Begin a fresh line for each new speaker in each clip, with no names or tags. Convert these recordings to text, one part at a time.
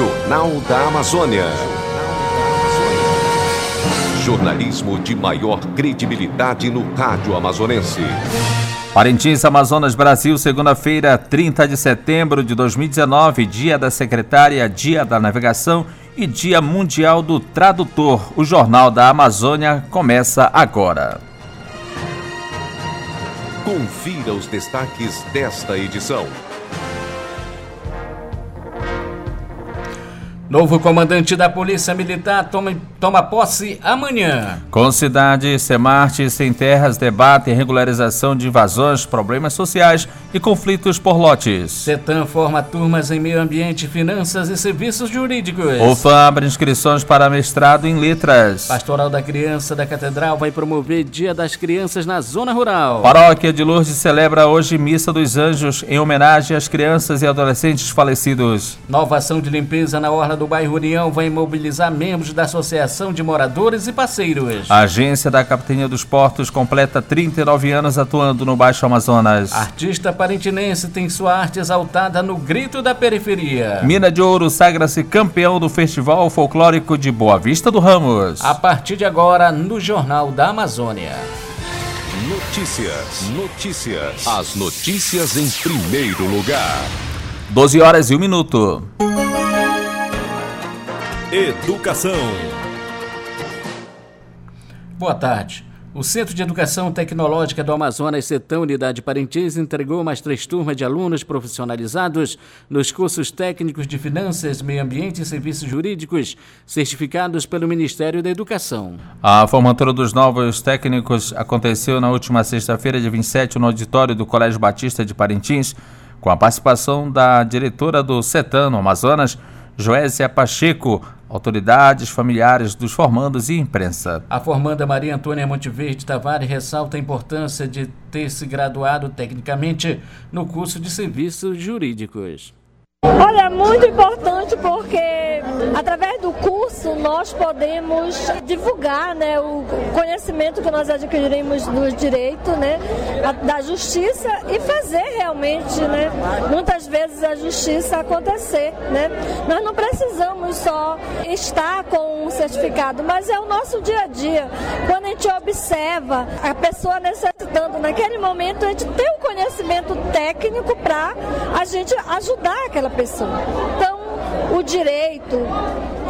Jornal da Amazônia. Jornalismo de maior credibilidade no rádio amazonense.
Parintins, Amazonas, Brasil, segunda-feira, 30 de setembro de 2019, dia da secretária, dia da navegação e dia mundial do tradutor. O Jornal da Amazônia começa agora.
Confira os destaques desta edição.
Novo comandante da Polícia Militar toma, toma posse amanhã.
Com cidade, Semarte e Sem Terras debatem regularização de invasões, problemas sociais e conflitos por lotes.
CETAM forma turmas em meio ambiente, finanças e serviços jurídicos.
UFAM abre inscrições para mestrado em letras.
Pastoral da Criança da Catedral vai promover Dia das Crianças na Zona Rural.
Paróquia de Lourdes celebra hoje Missa dos Anjos em homenagem às crianças e adolescentes falecidos.
Nova ação de limpeza na Orla do bairro União vai mobilizar membros da Associação de Moradores e Parceiros.
A agência da Capitania dos Portos completa 39 anos atuando no Baixo Amazonas.
Artista parintinense tem sua arte exaltada no grito da periferia.
Mina de Ouro sagra-se campeão do Festival Folclórico de Boa Vista do Ramos.
A partir de agora, no Jornal da Amazônia.
Notícias, notícias. As notícias em primeiro lugar.
12 horas e 1 minuto.
Educação.
Boa tarde. O Centro de Educação Tecnológica do Amazonas, CETão Unidade Parintins, entregou mais três turmas de alunos profissionalizados nos cursos técnicos de Finanças, Meio Ambiente e Serviços Jurídicos, certificados pelo Ministério da Educação.
A formatura dos novos técnicos aconteceu na última sexta-feira, dia 27, no auditório do Colégio Batista de Parintins, com a participação da diretora do CETAM no Amazonas, Joésia Pacheco, autoridades, familiares dos formandos e imprensa.
A formanda Maria Antônia Monteverde Tavares ressalta a importância de ter se graduado tecnicamente no curso de serviços jurídicos.
Olha, é muito importante porque através do curso nós podemos divulgar né, o conhecimento que nós adquirimos do direito, né, da justiça e fazer realmente, né, muitas vezes a justiça acontecer. Né? Nós não precisamos só estar com um certificado, mas é o nosso dia a dia. Quando a gente observa a pessoa necessitando, naquele momento a gente tem o um conhecimento técnico para a gente ajudar aquela pessoa. Então, o direito,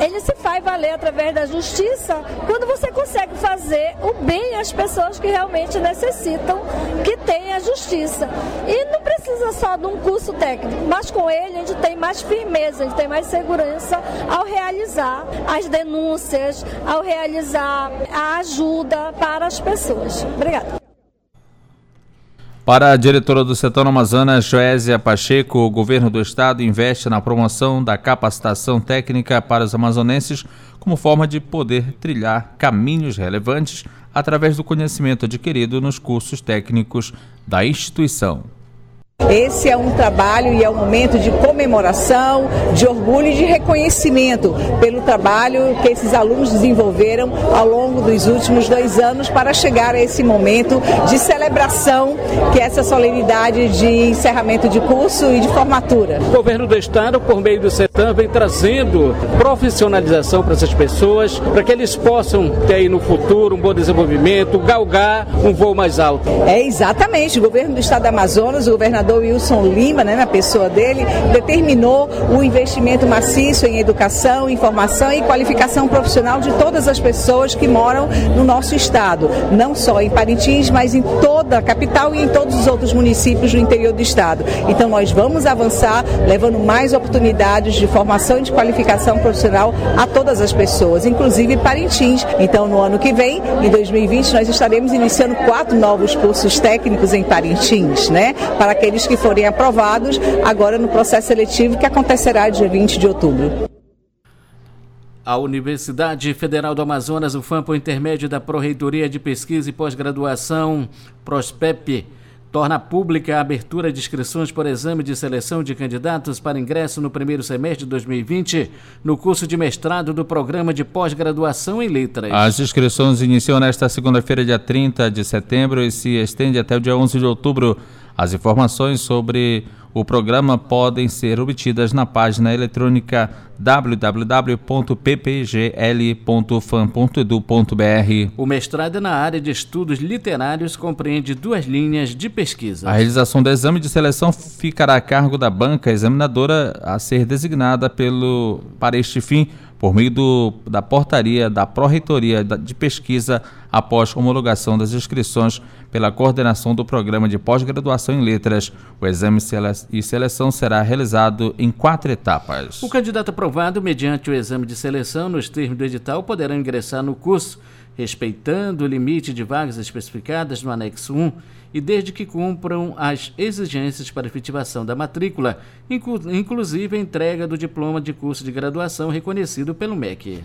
ele se faz valer através da justiça quando você consegue fazer o bem às pessoas que realmente necessitam que tenha justiça. E não precisa só de um curso técnico, mas com ele a gente tem mais firmeza, a gente tem mais segurança ao realizar as denúncias, ao realizar a ajuda para as pessoas. Obrigada.
Para a diretora do setor Amazonas, Joésia Pacheco, o governo do estado investe na promoção da capacitação técnica para os amazonenses como forma de poder trilhar caminhos relevantes através do conhecimento adquirido nos cursos técnicos da instituição.
Esse é um trabalho e é um momento de comemoração, de orgulho e de reconhecimento pelo trabalho que esses alunos desenvolveram ao longo dos últimos dois anos para chegar a esse momento de celebração, que é essa solenidade de encerramento de curso e de formatura.
O governo do estado, por meio do CETAM, vem trazendo profissionalização para essas pessoas, para que eles possam ter aí no futuro um bom desenvolvimento, galgar um voo mais alto.
É exatamente. O governo do estado do Amazonas, o governador governador Wilson Lima, né, na pessoa dele, determinou o investimento maciço em educação, informação e qualificação profissional de todas as pessoas que moram no nosso estado, não só em Parintins, mas em toda a capital e em todos os outros municípios do interior do estado. Então nós vamos avançar levando mais oportunidades de formação e de qualificação profissional a todas as pessoas, inclusive Parintins. Então no ano que vem, em 2020, nós estaremos iniciando quatro novos cursos técnicos em Parintins, né, para aqueles que forem aprovados agora no processo seletivo que acontecerá dia 20 de outubro.
A Universidade Federal do Amazonas, o FAM, por intermédio da Proreitoria de Pesquisa e Pós-Graduação, PROSPEP, torna pública a abertura de inscrições por exame de seleção de candidatos para ingresso no primeiro semestre de 2020 no curso de mestrado do programa de pós-graduação em letras.
As inscrições iniciam nesta segunda-feira, dia 30 de setembro, e se estende até o dia 11 de outubro. As informações sobre o programa podem ser obtidas na página eletrônica www.ppgl.fam.edu.br.
O mestrado é na área de estudos literários compreende duas linhas de pesquisa.
A realização do exame de seleção ficará a cargo da banca examinadora a ser designada pelo para este fim por meio do, da portaria da Pró-Reitoria de Pesquisa após homologação das inscrições pela coordenação do Programa de Pós-Graduação em Letras. O exame e seleção será realizado em quatro etapas.
O candidato aprovado mediante o exame de seleção nos termos do edital poderá ingressar no curso respeitando o limite de vagas especificadas no anexo 1 e desde que cumpram as exigências para efetivação da matrícula, inclu inclusive a entrega do diploma de curso de graduação reconhecido pelo MEC.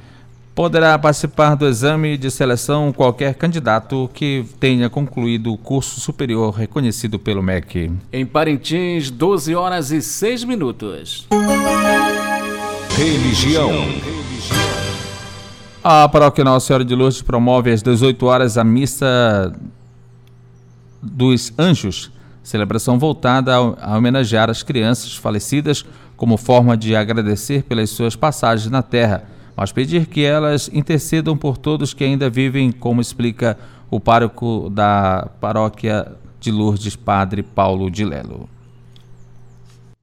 Poderá participar do exame de seleção qualquer candidato que tenha concluído o curso superior reconhecido pelo MEC.
Em Parintins, 12 horas e 6 minutos.
Religião.
A Paróquia Nossa Senhora de Lourdes promove às 18 horas a missa dos Anjos, celebração voltada a homenagear as crianças falecidas como forma de agradecer pelas suas passagens na terra, mas pedir que elas intercedam por todos que ainda vivem, como explica o pároco da Paróquia de Lourdes, Padre Paulo de Lelo.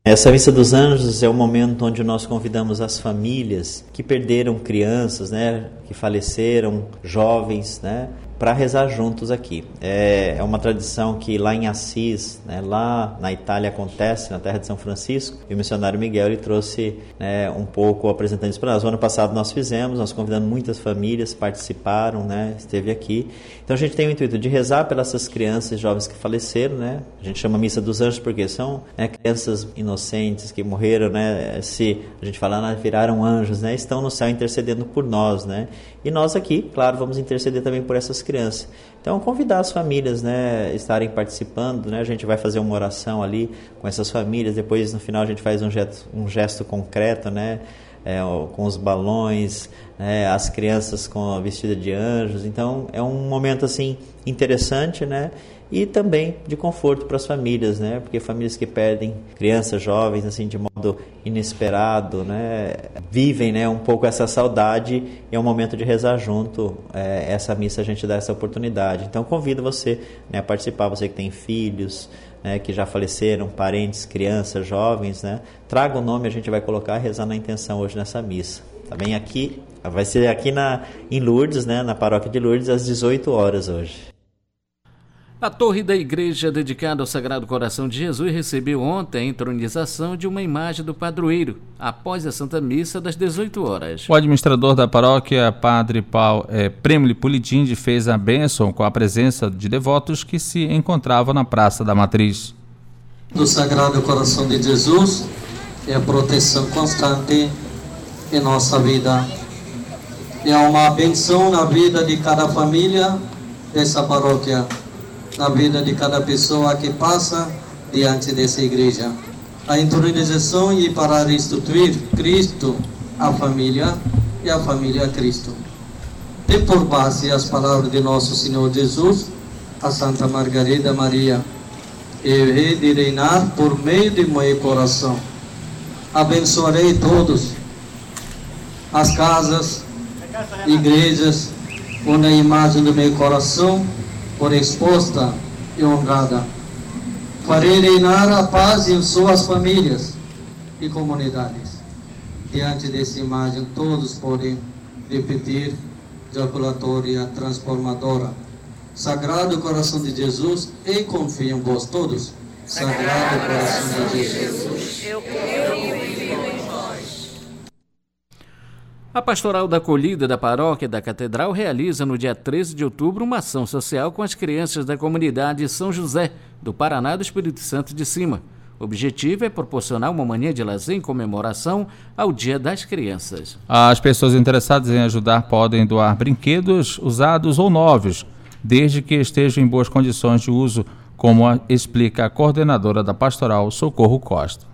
Essa Missa dos Anjos é o momento onde nós convidamos as famílias que perderam crianças, né, que faleceram, jovens, né, para rezar juntos aqui. É, é, uma tradição que lá em Assis, né, lá na Itália acontece, na terra de São Francisco, e o missionário Miguel ele trouxe né, um pouco apresentando isso para nós. O ano passado nós fizemos, nós convidamos muitas famílias, participaram, né, esteve aqui. Então a gente tem o intuito de rezar pelas essas crianças jovens que faleceram, né? A gente chama Missa dos Anjos porque são né, crianças inocentes que morreram, né? Se a gente falar, ah, viraram anjos, né? Estão no céu intercedendo por nós, né? E nós aqui, claro, vamos interceder também por essas crianças. Então, convidar as famílias, né, estarem participando, né? A gente vai fazer uma oração ali com essas famílias. Depois, no final, a gente faz um gesto, um gesto concreto, né? É, com os balões, né, as crianças com a vestida de anjos. Então é um momento assim interessante, né? E também de conforto para as famílias, né? Porque famílias que perdem crianças, jovens, assim, de modo inesperado, né? Vivem, né? Um pouco essa saudade e é um momento de rezar junto. É, essa missa a gente dá essa oportunidade. Então convido você né, a participar, você que tem filhos, né, que já faleceram, parentes, crianças, jovens, né? Traga o nome, a gente vai colocar rezar na intenção hoje nessa missa. Tá bem? Aqui, vai ser aqui na, em Lourdes, né, na paróquia de Lourdes, às 18 horas hoje.
A torre da igreja dedicada ao Sagrado Coração de Jesus recebeu ontem a entronização de uma imagem do padroeiro, após a Santa Missa das 18 horas.
O administrador da paróquia, Padre Paul, é, Premili Pulitindi, fez a bênção com a presença de devotos que se encontravam na Praça da Matriz.
Do Sagrado Coração de Jesus é a proteção constante em nossa vida. É uma benção na vida de cada família dessa paróquia na vida de cada pessoa que passa diante dessa igreja. A intronização e para restituir Cristo à família e a família a Cristo. Tem por base as palavras de nosso Senhor Jesus, a Santa Margarida Maria. Eu hei de reinar por meio de meu coração. Abençoarei todos, as casas, igrejas, onde a imagem do meu coração por exposta e honrada. Farei reinar a paz em suas famílias e comunidades. Diante dessa imagem, todos podem repetir jaculatória transformadora. Sagrado coração de Jesus, e confio em vós todos. Sagrado coração de Jesus. Eu confio em
a Pastoral da Acolhida da Paróquia da Catedral realiza no dia 13 de outubro uma ação social com as crianças da comunidade São José, do Paraná do Espírito Santo de Cima. O objetivo é proporcionar uma mania de lazer em comemoração ao Dia das Crianças.
As pessoas interessadas em ajudar podem doar brinquedos usados ou novos, desde que estejam em boas condições de uso, como explica a coordenadora da Pastoral, Socorro Costa.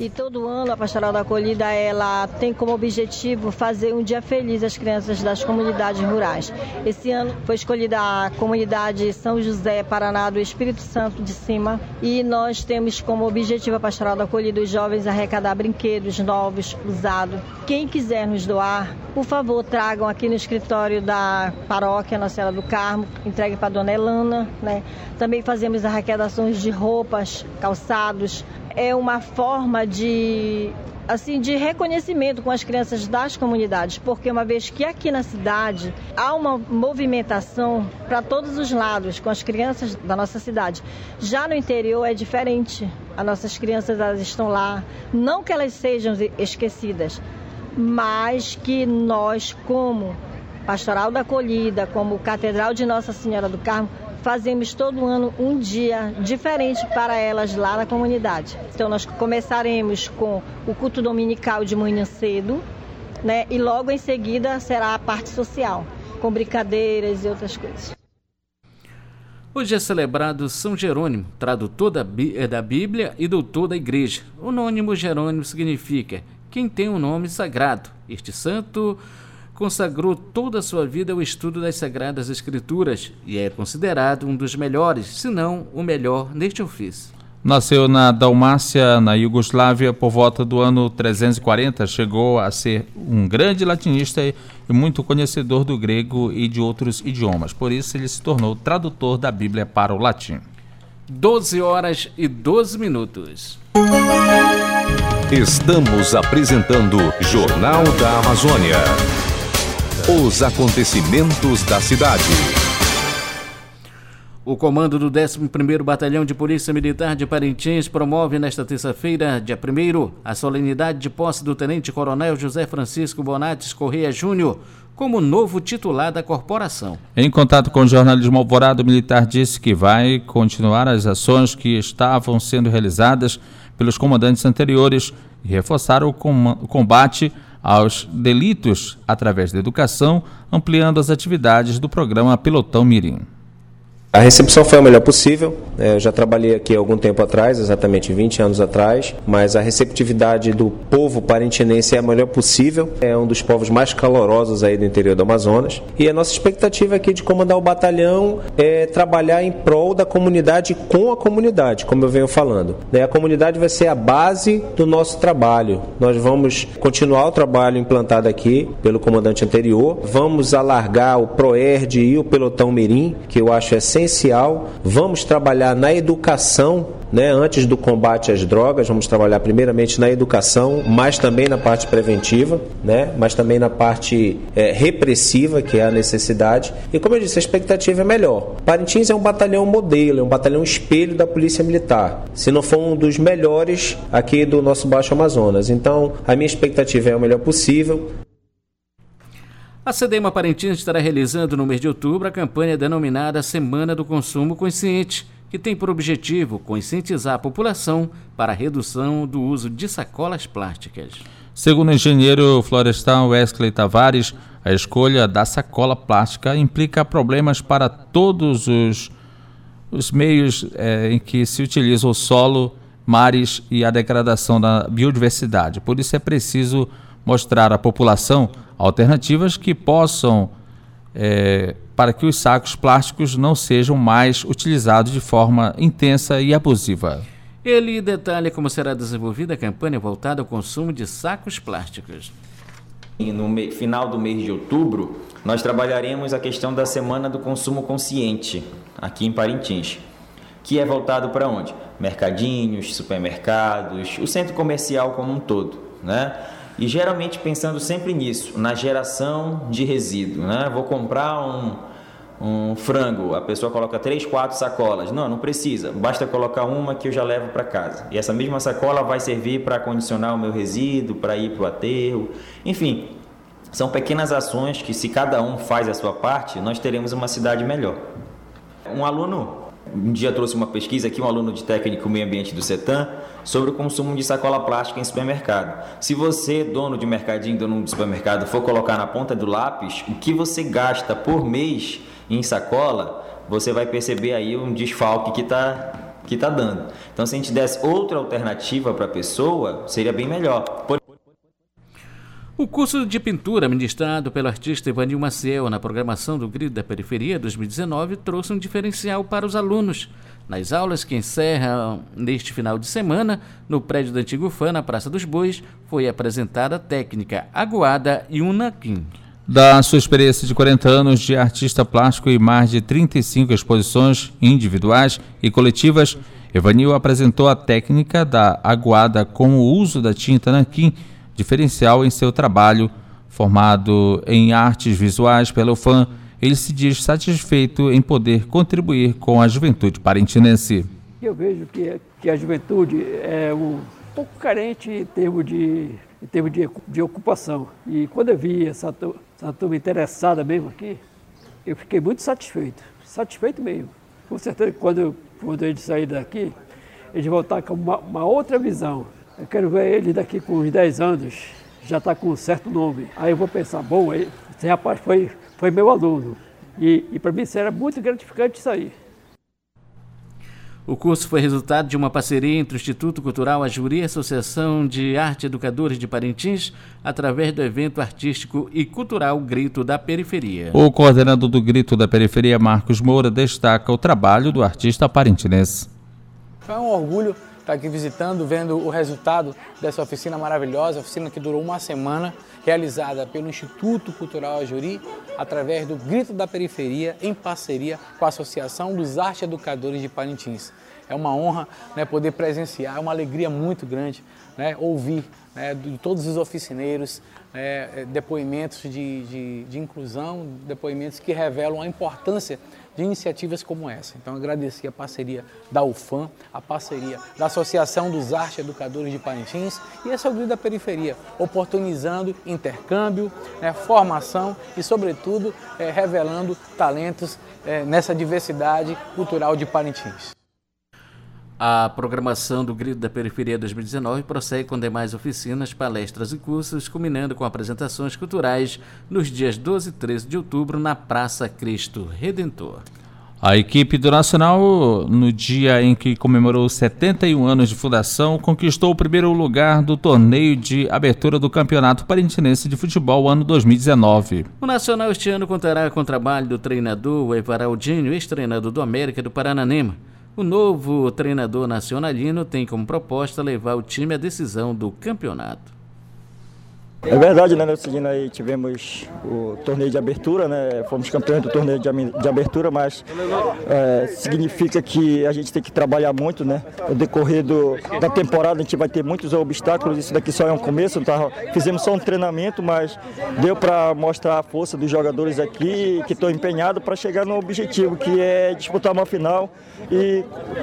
E todo ano a Pastoral da Acolhida ela tem como objetivo fazer um dia feliz às crianças das comunidades rurais. Esse ano foi escolhida a comunidade São José Paraná do Espírito Santo de Cima e nós temos como objetivo a Pastoral da Acolhida os jovens arrecadar brinquedos novos, usados. Quem quiser nos doar, por favor, tragam aqui no escritório da paróquia Nossa Senhora do Carmo, entregue para a dona Elana. Né? Também fazemos arrecadações de roupas, calçados. É uma forma de assim de reconhecimento com as crianças das comunidades, porque uma vez que aqui na cidade há uma movimentação para todos os lados com as crianças da nossa cidade. Já no interior é diferente. As nossas crianças elas estão lá, não que elas sejam esquecidas, mas que nós, como Pastoral da Acolhida, como Catedral de Nossa Senhora do Carmo, fazemos todo ano um dia diferente para elas lá na comunidade. Então nós começaremos com o culto dominical de manhã cedo, né? E logo em seguida será a parte social, com brincadeiras e outras coisas.
Hoje é celebrado São Jerônimo, tradutor da, Bíblia e doutor da Igreja. O nônimo Jerônimo significa quem tem um nome sagrado. Este santo consagrou toda a sua vida ao estudo das Sagradas Escrituras e é considerado um dos melhores, se não o melhor, neste ofício.
Nasceu na Dalmácia, na Iugoslávia, por volta do ano 340. Chegou a ser um grande latinista e muito conhecedor do grego e de outros idiomas. Por isso, ele se tornou tradutor da Bíblia para o latim.
12 horas e 12 minutos.
Estamos apresentando Jornal da Amazônia. Os acontecimentos da cidade.
O comando do 11º Batalhão de Polícia Militar de Parintins promove nesta terça-feira, dia 1 a solenidade de posse do Tenente Coronel José Francisco Bonates Correia Júnior como novo titular da corporação.
Em contato com o jornalismo Alvorado, o militar disse que vai continuar as ações que estavam sendo realizadas pelos comandantes anteriores e reforçar o combate aos delitos através da educação, ampliando as atividades do programa Pelotão Mirim.
A recepção foi a melhor possível. É, eu já trabalhei aqui algum tempo atrás, exatamente 20 anos atrás, mas a receptividade do povo parintinense é a melhor possível. É um dos povos mais calorosos aí do interior do Amazonas. E a nossa expectativa aqui de comandar o batalhão é trabalhar em prol da comunidade com a comunidade, como eu venho falando. Né, a comunidade vai ser a base do nosso trabalho. Nós vamos continuar o trabalho implantado aqui pelo comandante anterior. Vamos alargar o PROERD e o Pelotão Mirim, que eu acho essencial essencial. Vamos trabalhar na educação, né? Antes do combate às drogas, vamos trabalhar primeiramente na educação, mas também na parte preventiva, né? Mas também na parte é, repressiva, que é a necessidade. E como eu disse, a expectativa é melhor. Parintins é um batalhão modelo, é um batalhão espelho da Polícia Militar. Se não for um dos melhores aqui do nosso Baixo Amazonas. Então, a minha expectativa é o melhor possível.
A CDEMA Parintins estará realizando no mês de outubro a campanha denominada Semana do Consumo Consciente, que tem por objetivo conscientizar a população para a redução do uso de sacolas plásticas.
Segundo o engenheiro florestal Wesley Tavares, a escolha da sacola plástica implica problemas para todos os, os meios é, em que se utiliza o solo, mares e a degradação da biodiversidade. Por isso é preciso mostrar à população alternativas que possam, é, para que os sacos plásticos não sejam mais utilizados de forma intensa e abusiva.
Ele detalha como será desenvolvida a campanha voltada ao consumo de sacos plásticos.
No final do mês de outubro, nós trabalharemos a questão da Semana do Consumo Consciente, aqui em Parintins, que é voltado para onde? Mercadinhos, supermercados, o centro comercial como um todo, né? E geralmente pensando sempre nisso, na geração de resíduo. Né? Vou comprar um, um frango, a pessoa coloca três, quatro sacolas. Não, não precisa, basta colocar uma que eu já levo para casa. E essa mesma sacola vai servir para condicionar o meu resíduo, para ir para o aterro. Enfim, são pequenas ações que, se cada um faz a sua parte, nós teremos uma cidade melhor. Um aluno um dia trouxe uma pesquisa aqui, um aluno de técnico meio ambiente do CETAM, sobre o consumo de sacola plástica em supermercado. Se você, dono de mercadinho, dono de supermercado, for colocar na ponta do lápis o que você gasta por mês em sacola, você vai perceber aí um desfalque que está que está dando. Então, se a gente desse outra alternativa para a pessoa, seria bem melhor. Por...
O curso de pintura ministrado pelo artista Ivanil Maciel na programação do Grito da Periferia 2019 trouxe um diferencial para os alunos. Nas aulas que encerram neste final de semana, no prédio do Antigo Fã, na Praça dos Bois, foi apresentada a técnica aguada e um naquim.
Da sua experiência de 40 anos de artista plástico e mais de 35 exposições individuais e coletivas, Evanil apresentou a técnica da aguada com o uso da tinta nanquim, diferencial em seu trabalho. Formado em artes visuais pela UFAM, ele se diz satisfeito em poder contribuir com a juventude parentinense.
Eu vejo que, que a juventude é um pouco carente em termos de, em termos de, de ocupação. E quando eu vi essa, essa turma interessada mesmo aqui, eu fiquei muito satisfeito, satisfeito mesmo. Com certeza, quando, quando eles sair daqui, eles vão estar com uma, uma outra visão. Eu quero ver ele daqui com uns 10 anos, já está com um certo nome. Aí eu vou pensar, bom, esse rapaz foi foi meu aluno. E, e para mim isso era muito gratificante isso aí.
O curso foi resultado de uma parceria entre o Instituto Cultural Ajuri e a Associação de Arte Educadores de Parintins, através do evento artístico e cultural Grito da Periferia.
O coordenador do Grito da Periferia, Marcos Moura, destaca o trabalho do artista parintinense.
Foi um orgulho estar aqui visitando, vendo o resultado dessa oficina maravilhosa, oficina que durou uma semana, realizada pelo Instituto Cultural Ajuri, através do Grito da Periferia, em parceria com a Associação dos Arte Educadores de Parintins. É uma honra né, poder presenciar, é uma alegria muito grande né, ouvir né, de todos os oficineiros né, depoimentos de, de, de inclusão, depoimentos que revelam a importância de iniciativas como essa. Então, agradecer a parceria da UFAM, a parceria da Associação dos Artes Educadores de Parintins e essa Grito da Periferia, oportunizando intercâmbio, né, formação e, sobretudo, é, revelando talentos é, nessa diversidade cultural de Parintins.
A programação do Grito da Periferia 2019 prossegue com demais oficinas, palestras e cursos, culminando com apresentações culturais nos dias 12 e 13 de outubro na Praça Cristo Redentor.
A equipe do Nacional, no dia em que comemorou 71 anos de fundação, conquistou o primeiro lugar do torneio de abertura do Campeonato Parintinense de Futebol ano 2019.
O Nacional este ano contará com o trabalho do treinador Evaraldinho, ex-treinador do América do Parananema. O novo treinador nacionalino tem como proposta levar o time à decisão do campeonato.
É verdade, né? Nesse seguindo aí tivemos o torneio de abertura, né? Fomos campeões do torneio de, abertura, mas é, significa que a gente tem que trabalhar muito, né? No decorrer do, da temporada a gente vai ter muitos obstáculos, isso daqui só é um começo, tá? fizemos só um treinamento, mas deu para mostrar a força dos jogadores aqui que estão empenhados para chegar no objetivo, que é disputar uma final e,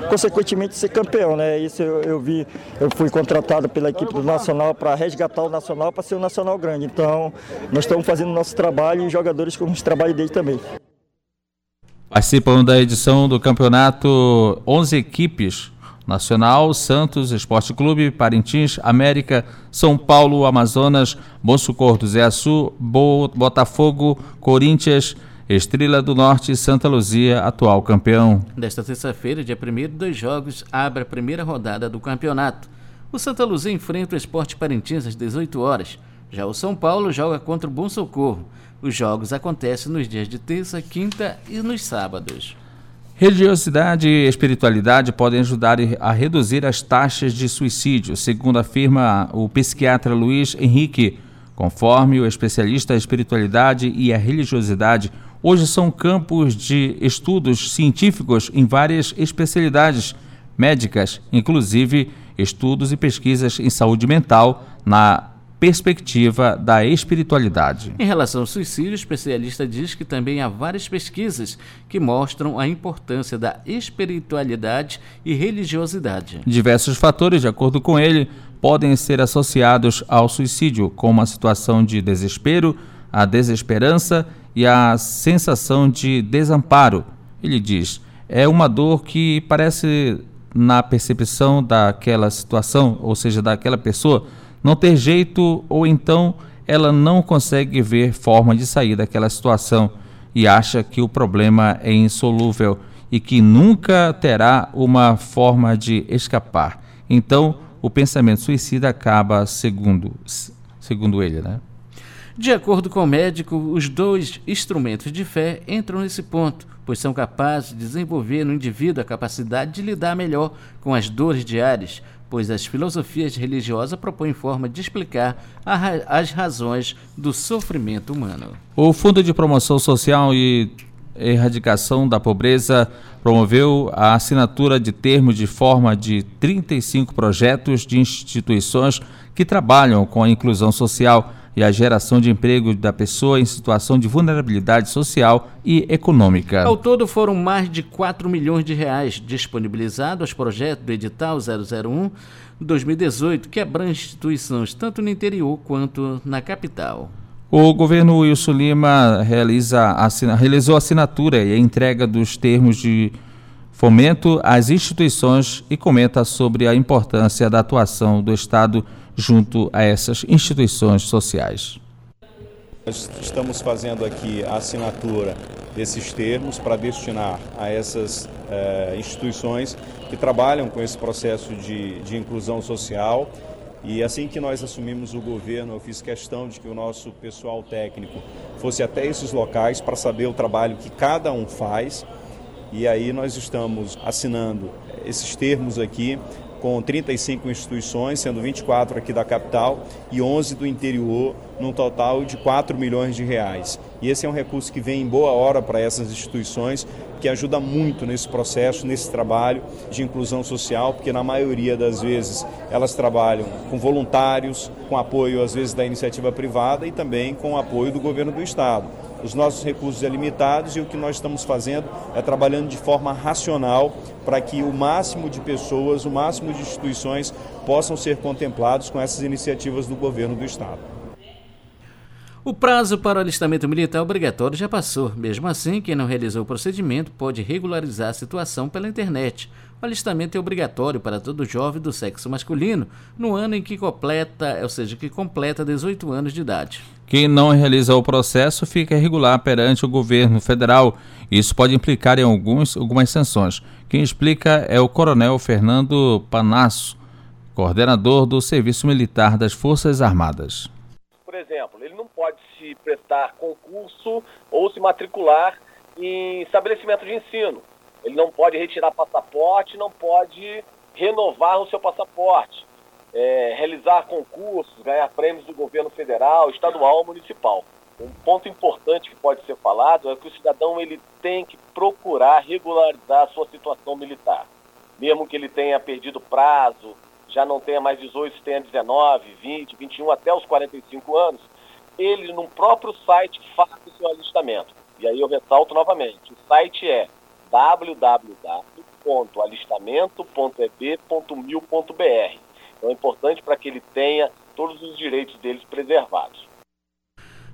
consequentemente, ser campeão, né? Isso eu, eu vi, eu fui contratado pela equipe do Nacional para resgatar o Nacional para ser o nacional grande. Então, nós estamos fazendo nosso trabalho e jogadores com o trabalho deles também.
Participam da edição do campeonato 11 equipes. Nacional, Santos, Esporte Clube, Parintins, América, São Paulo, Amazonas, Bom Socorro do Zé Açu, Botafogo, Corinthians, Estrela do Norte e Santa Luzia, atual campeão.
Desta terça-feira, dia 1 dois jogos abre a primeira rodada do campeonato. O Santa Luzia enfrenta o Esporte Parintins às 18 horas. Já o São Paulo joga contra o Bom Socorro. Os jogos acontecem nos dias de terça, quinta e nos sábados.
Religiosidade e espiritualidade podem ajudar a reduzir as taxas de suicídio, segundo afirma o psiquiatra Luiz Henrique. Conforme o especialista, a espiritualidade e a religiosidade hoje são campos de estudos científicos em várias especialidades médicas, inclusive estudos e pesquisas em saúde mental na perspectiva da espiritualidade.
Em relação ao suicídio, o especialista diz que também há várias pesquisas que mostram a importância da espiritualidade e religiosidade.
Diversos fatores, de acordo com ele, podem ser associados ao suicídio, como a situação de desespero, a desesperança e a sensação de desamparo. Ele diz: é uma dor que parece na percepção daquela situação, ou seja, daquela pessoa não ter jeito ou então ela não consegue ver forma de sair daquela situação e acha que o problema é insolúvel e que nunca terá uma forma de escapar. Então, o pensamento suicida acaba segundo, segundo ele, né?
De acordo com o médico, os dois instrumentos de fé entram nesse ponto, pois são capazes de desenvolver no indivíduo a capacidade de lidar melhor com as dores diárias, pois as filosofias religiosas propõem forma de explicar as razões do sofrimento humano.
O Fundo de Promoção Social e Erradicação da Pobreza promoveu a assinatura de termos de forma de 35 projetos de instituições que trabalham com a inclusão social e a geração de emprego da pessoa em situação de vulnerabilidade social e econômica.
Ao todo foram mais de 4 milhões de reais disponibilizados aos projetos do edital 001 2018, que abrange instituições tanto no interior quanto na capital.
O governo Wilson Lima realiza, assina, realizou a assinatura e a entrega dos termos de fomento às instituições e comenta sobre a importância da atuação do Estado junto a essas instituições sociais.
Nós estamos fazendo aqui a assinatura desses termos para destinar a essas eh, instituições que trabalham com esse processo de, de inclusão social. E assim que nós assumimos o governo, eu fiz questão de que o nosso pessoal técnico fosse até esses locais para saber o trabalho que cada um faz. E aí nós estamos assinando esses termos aqui com 35 instituições, sendo 24 aqui da capital e 11 do interior, num total de 4 milhões de reais. E esse é um recurso que vem em boa hora para essas instituições, que ajuda muito nesse processo, nesse trabalho de inclusão social, porque na maioria das vezes elas trabalham com voluntários, com apoio às vezes da iniciativa privada e também com apoio do governo do estado. Os nossos recursos é limitados e o que nós estamos fazendo é trabalhando de forma racional para que o máximo de pessoas, o máximo de instituições possam ser contemplados com essas iniciativas do governo do estado.
O prazo para o alistamento militar obrigatório já passou. Mesmo assim, quem não realizou o procedimento pode regularizar a situação pela internet. O alistamento é obrigatório para todo jovem do sexo masculino no ano em que completa, ou seja, que completa 18 anos de idade.
Quem não realiza o processo fica irregular perante o governo federal. Isso pode implicar em alguns, algumas sanções. Quem explica é o coronel Fernando Panasso, coordenador do Serviço Militar das Forças Armadas
exemplo, ele não pode se prestar concurso ou se matricular em estabelecimento de ensino. Ele não pode retirar passaporte, não pode renovar o seu passaporte, é, realizar concursos, ganhar prêmios do governo federal, estadual ou municipal. Um ponto importante que pode ser falado é que o cidadão ele tem que procurar regularizar a sua situação militar. Mesmo que ele tenha perdido prazo, já não tenha mais 18, tenha 19, 20, 21, até os 45 anos, ele no próprio site faça o seu alistamento. E aí eu ressalto novamente, o site é www.alistamento.eb.mil.br. Então é importante para que ele tenha todos os direitos deles preservados.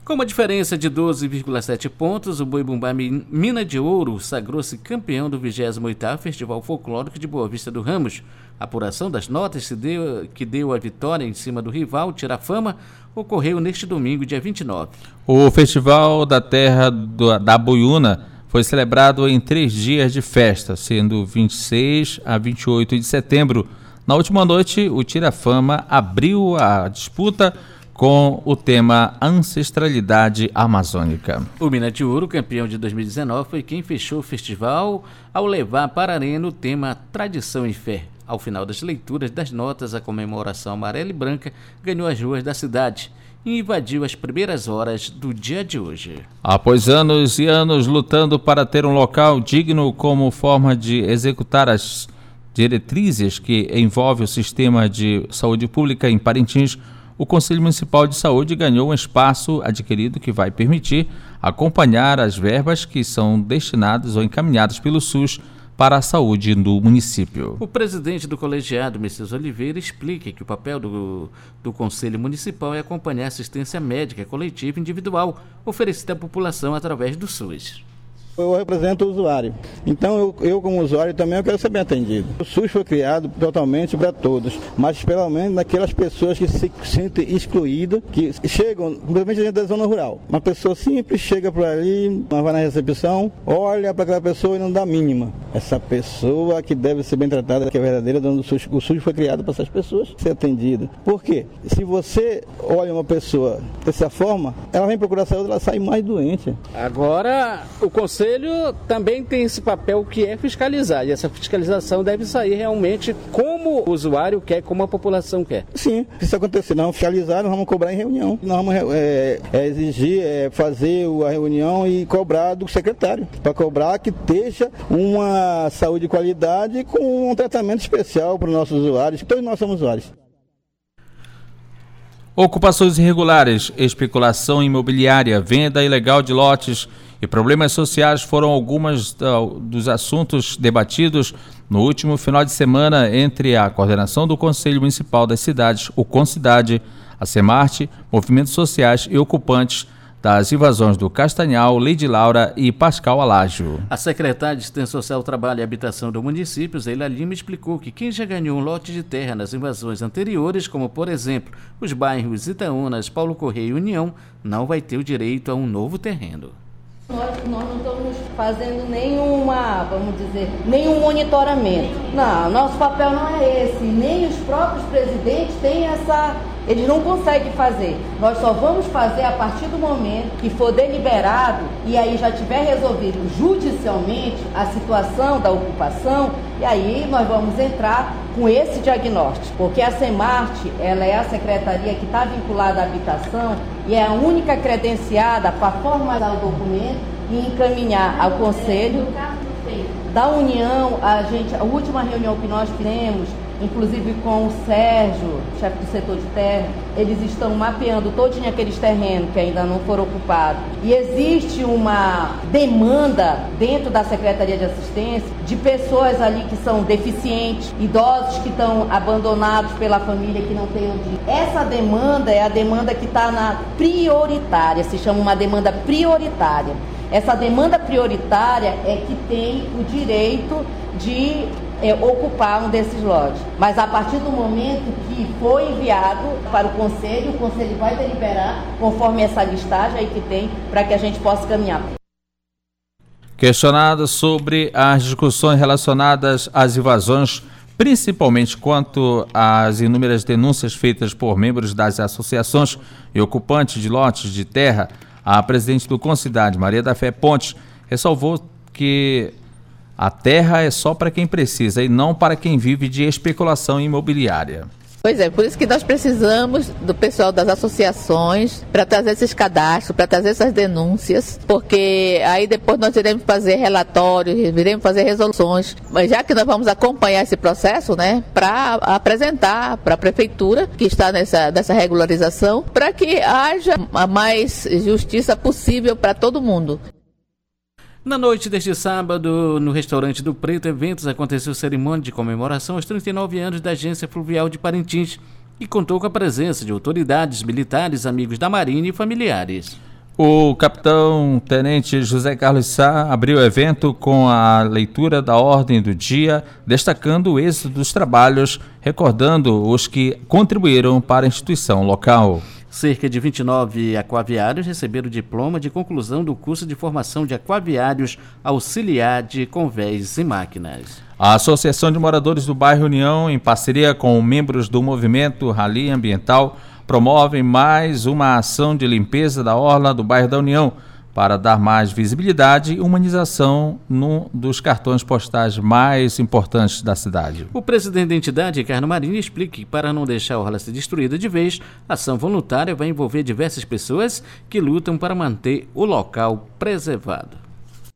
Com uma diferença de 12,7 pontos, o Boi Bumbá Mina de Ouro sagrou-se campeão do 28º Festival Folclórico de Boa Vista do Ramos. A apuração das notas deu, que deu a vitória em cima do rival Tirafama ocorreu neste domingo, dia 29.
O Festival da Terra do, da Boiuna foi celebrado em três dias de festa, sendo 26 a 28 de setembro. Na última noite, o Tirafama abriu a disputa com o tema Ancestralidade Amazônica.
O Minatiuro, campeão de 2019, foi quem fechou o festival ao levar para a arena o tema Tradição e Fé. Ao final das leituras das notas, a comemoração amarela e branca ganhou as ruas da cidade e invadiu as primeiras horas do dia de hoje.
Após anos e anos lutando para ter um local digno como forma de executar as diretrizes que envolve o sistema de saúde pública em Parintins, o Conselho Municipal de Saúde ganhou um espaço adquirido que vai permitir acompanhar as verbas que são destinadas ou encaminhadas pelo SUS para a saúde do município.
O presidente do colegiado, Messias Oliveira, explica que o papel do, do Conselho Municipal é acompanhar assistência médica coletiva individual oferecida à população através do SUS.
Eu represento o usuário. Então, eu, eu, como usuário também eu quero ser bem atendido. O SUS foi criado totalmente para todos, mas pelo menos naquelas pessoas que se sentem excluídas, que chegam, principalmente dentro da zona rural. Uma pessoa simples chega por ali, vai na recepção, olha para aquela pessoa e não dá mínima. Essa pessoa que deve ser bem tratada, que é verdadeira dona do SUS. O SUS foi criado para essas pessoas ser atendida. Por quê? Se você olha uma pessoa dessa forma, ela vem procurar saúde, ela sai mais doente.
Agora, o conselho Conselho também tem esse papel que é fiscalizar, e essa fiscalização deve sair realmente como o usuário quer, como a população quer.
Sim, se isso acontecer, vamos fiscalizar, nós vamos cobrar em reunião. Nós vamos é, é, exigir, é, fazer a reunião e cobrar do secretário, para cobrar que esteja uma saúde de qualidade com um tratamento especial para os nossos usuários, todos nós somos usuários.
Ocupações irregulares, especulação imobiliária, venda ilegal de lotes e problemas sociais foram alguns uh, dos assuntos debatidos no último final de semana entre a coordenação do Conselho Municipal das Cidades, o Concidade, a Semarte, movimentos sociais e ocupantes das invasões do Castanhal, Lady Laura e Pascal Alágio.
A secretária de Assistência Social, Trabalho e Habitação do município, Zeila Lima, explicou que quem já ganhou um lote de terra nas invasões anteriores, como por exemplo os bairros Itaúnas, Paulo Correia e União, não vai ter o direito a um novo terreno.
Nós, nós não estamos fazendo nenhuma, vamos dizer, nenhum monitoramento. Não, nosso papel não é esse. Nem os próprios presidentes têm essa. Eles não conseguem fazer. Nós só vamos fazer a partir do momento que for deliberado e aí já tiver resolvido judicialmente a situação da ocupação, e aí nós vamos entrar com esse diagnóstico, porque a Semarte, ela é a secretaria que está vinculada à habitação e é a única credenciada para formalizar o documento e encaminhar ao Conselho da União. A, gente, a última reunião que nós fizemos inclusive com o Sérgio, chefe do setor de terra, eles estão mapeando todinho aqueles terrenos que ainda não foram ocupados. E existe uma demanda dentro da Secretaria de Assistência de pessoas ali que são deficientes, idosos que estão abandonados pela família, que não têm onde ir. Essa demanda é a demanda que está na prioritária, se chama uma demanda prioritária. Essa demanda prioritária é que tem o direito de é, ocupar um desses lotes. Mas a partir do momento que foi enviado para o conselho, o conselho vai deliberar conforme essa listagem aí que tem para que a gente possa caminhar.
Questionado sobre as discussões relacionadas às invasões, principalmente quanto às inúmeras denúncias feitas por membros das associações e ocupantes de lotes de terra, a presidente do Concidade, Maria da Fé Pontes, ressalvou que a terra é só para quem precisa e não para quem vive de especulação imobiliária.
Pois é, por isso que nós precisamos do pessoal das associações para trazer esses cadastros, para trazer essas denúncias, porque aí depois nós iremos fazer relatórios, iremos fazer resoluções, mas já que nós vamos acompanhar esse processo, né, para apresentar para a prefeitura que está nessa, nessa regularização, para que haja a mais justiça possível para todo mundo.
Na noite deste sábado, no restaurante do Preto Eventos, aconteceu cerimônia de comemoração aos 39 anos da Agência Fluvial de Parintins e contou com a presença de autoridades militares, amigos da Marinha e familiares.
O capitão tenente José Carlos Sá abriu o evento com a leitura da ordem do dia, destacando o êxito dos trabalhos, recordando os que contribuíram para a instituição local.
Cerca de 29 aquaviários receberam o diploma de conclusão do curso de formação de aquaviários auxiliar de convés e máquinas.
A Associação de Moradores do Bairro União, em parceria com membros do movimento Rally Ambiental, promove mais uma ação de limpeza da orla do bairro da União para dar mais visibilidade e humanização num dos cartões postais mais importantes da cidade.
O presidente da entidade, Ricardo Marinho, explica que para não deixar a orla ser destruída de vez, a ação voluntária vai envolver diversas pessoas que lutam para manter o local preservado.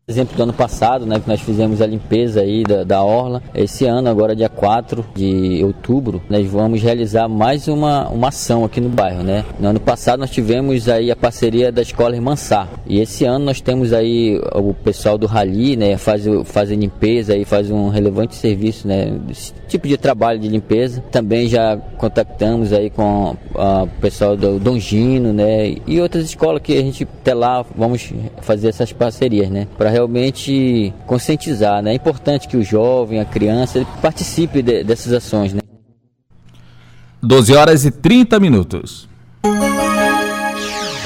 Exemplo do ano passado, né, que nós fizemos a limpeza aí da, da orla. Esse ano, agora dia 4 de outubro, nós vamos realizar mais uma, uma ação aqui no bairro, né? No ano passado nós tivemos aí a parceria da Escola Irmansá. E esse ano nós temos aí o pessoal do Rally, né, faz, faz limpeza e faz um relevante serviço, né, desse tipo de trabalho de limpeza. Também já contactamos aí com o pessoal do Dongino, né, e outras escolas que a gente até lá vamos fazer essas parcerias, né, para realmente conscientizar, né? É importante que o jovem, a criança, participe de, dessas ações, né?
12 horas e 30 minutos.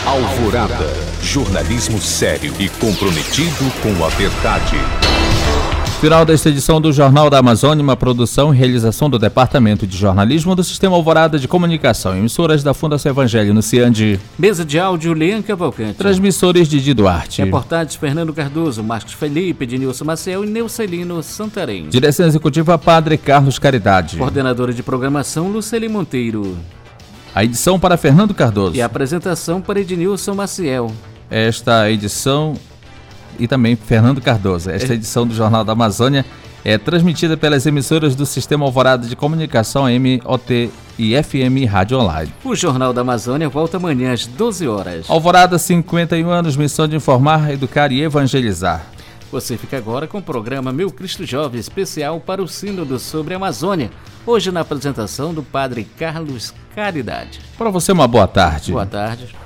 Alvorada. Jornalismo sério e comprometido com a verdade.
Final desta edição do Jornal da Amazônia, uma produção e realização do Departamento de Jornalismo do Sistema Alvorada de Comunicação, emissoras da Fundação Evangelho no Ciande.
Mesa de áudio, Lean Cavalcante.
Transmissores Didi Duarte.
Reportagens Fernando Cardoso, Marcos Felipe, Ednilson Maciel e Neucelino Santarém.
Direção Executiva Padre Carlos Caridade.
Coordenadora de Programação Luceli Monteiro.
A edição para Fernando Cardoso.
E a apresentação para Ednilson Maciel.
Esta edição e também Fernando Cardoso. Esta edição do Jornal da Amazônia é transmitida pelas emissoras do Sistema Alvorada de Comunicação MOT e FM Rádio Online.
O Jornal da Amazônia volta amanhã às 12 horas.
Alvorada, 51 anos, missão de informar, educar e evangelizar.
Você fica agora com o programa Meu Cristo Jovem, especial para o Sínodo sobre a Amazônia. Hoje na apresentação do Padre Carlos Caridade.
Para você, uma boa tarde.
Boa tarde.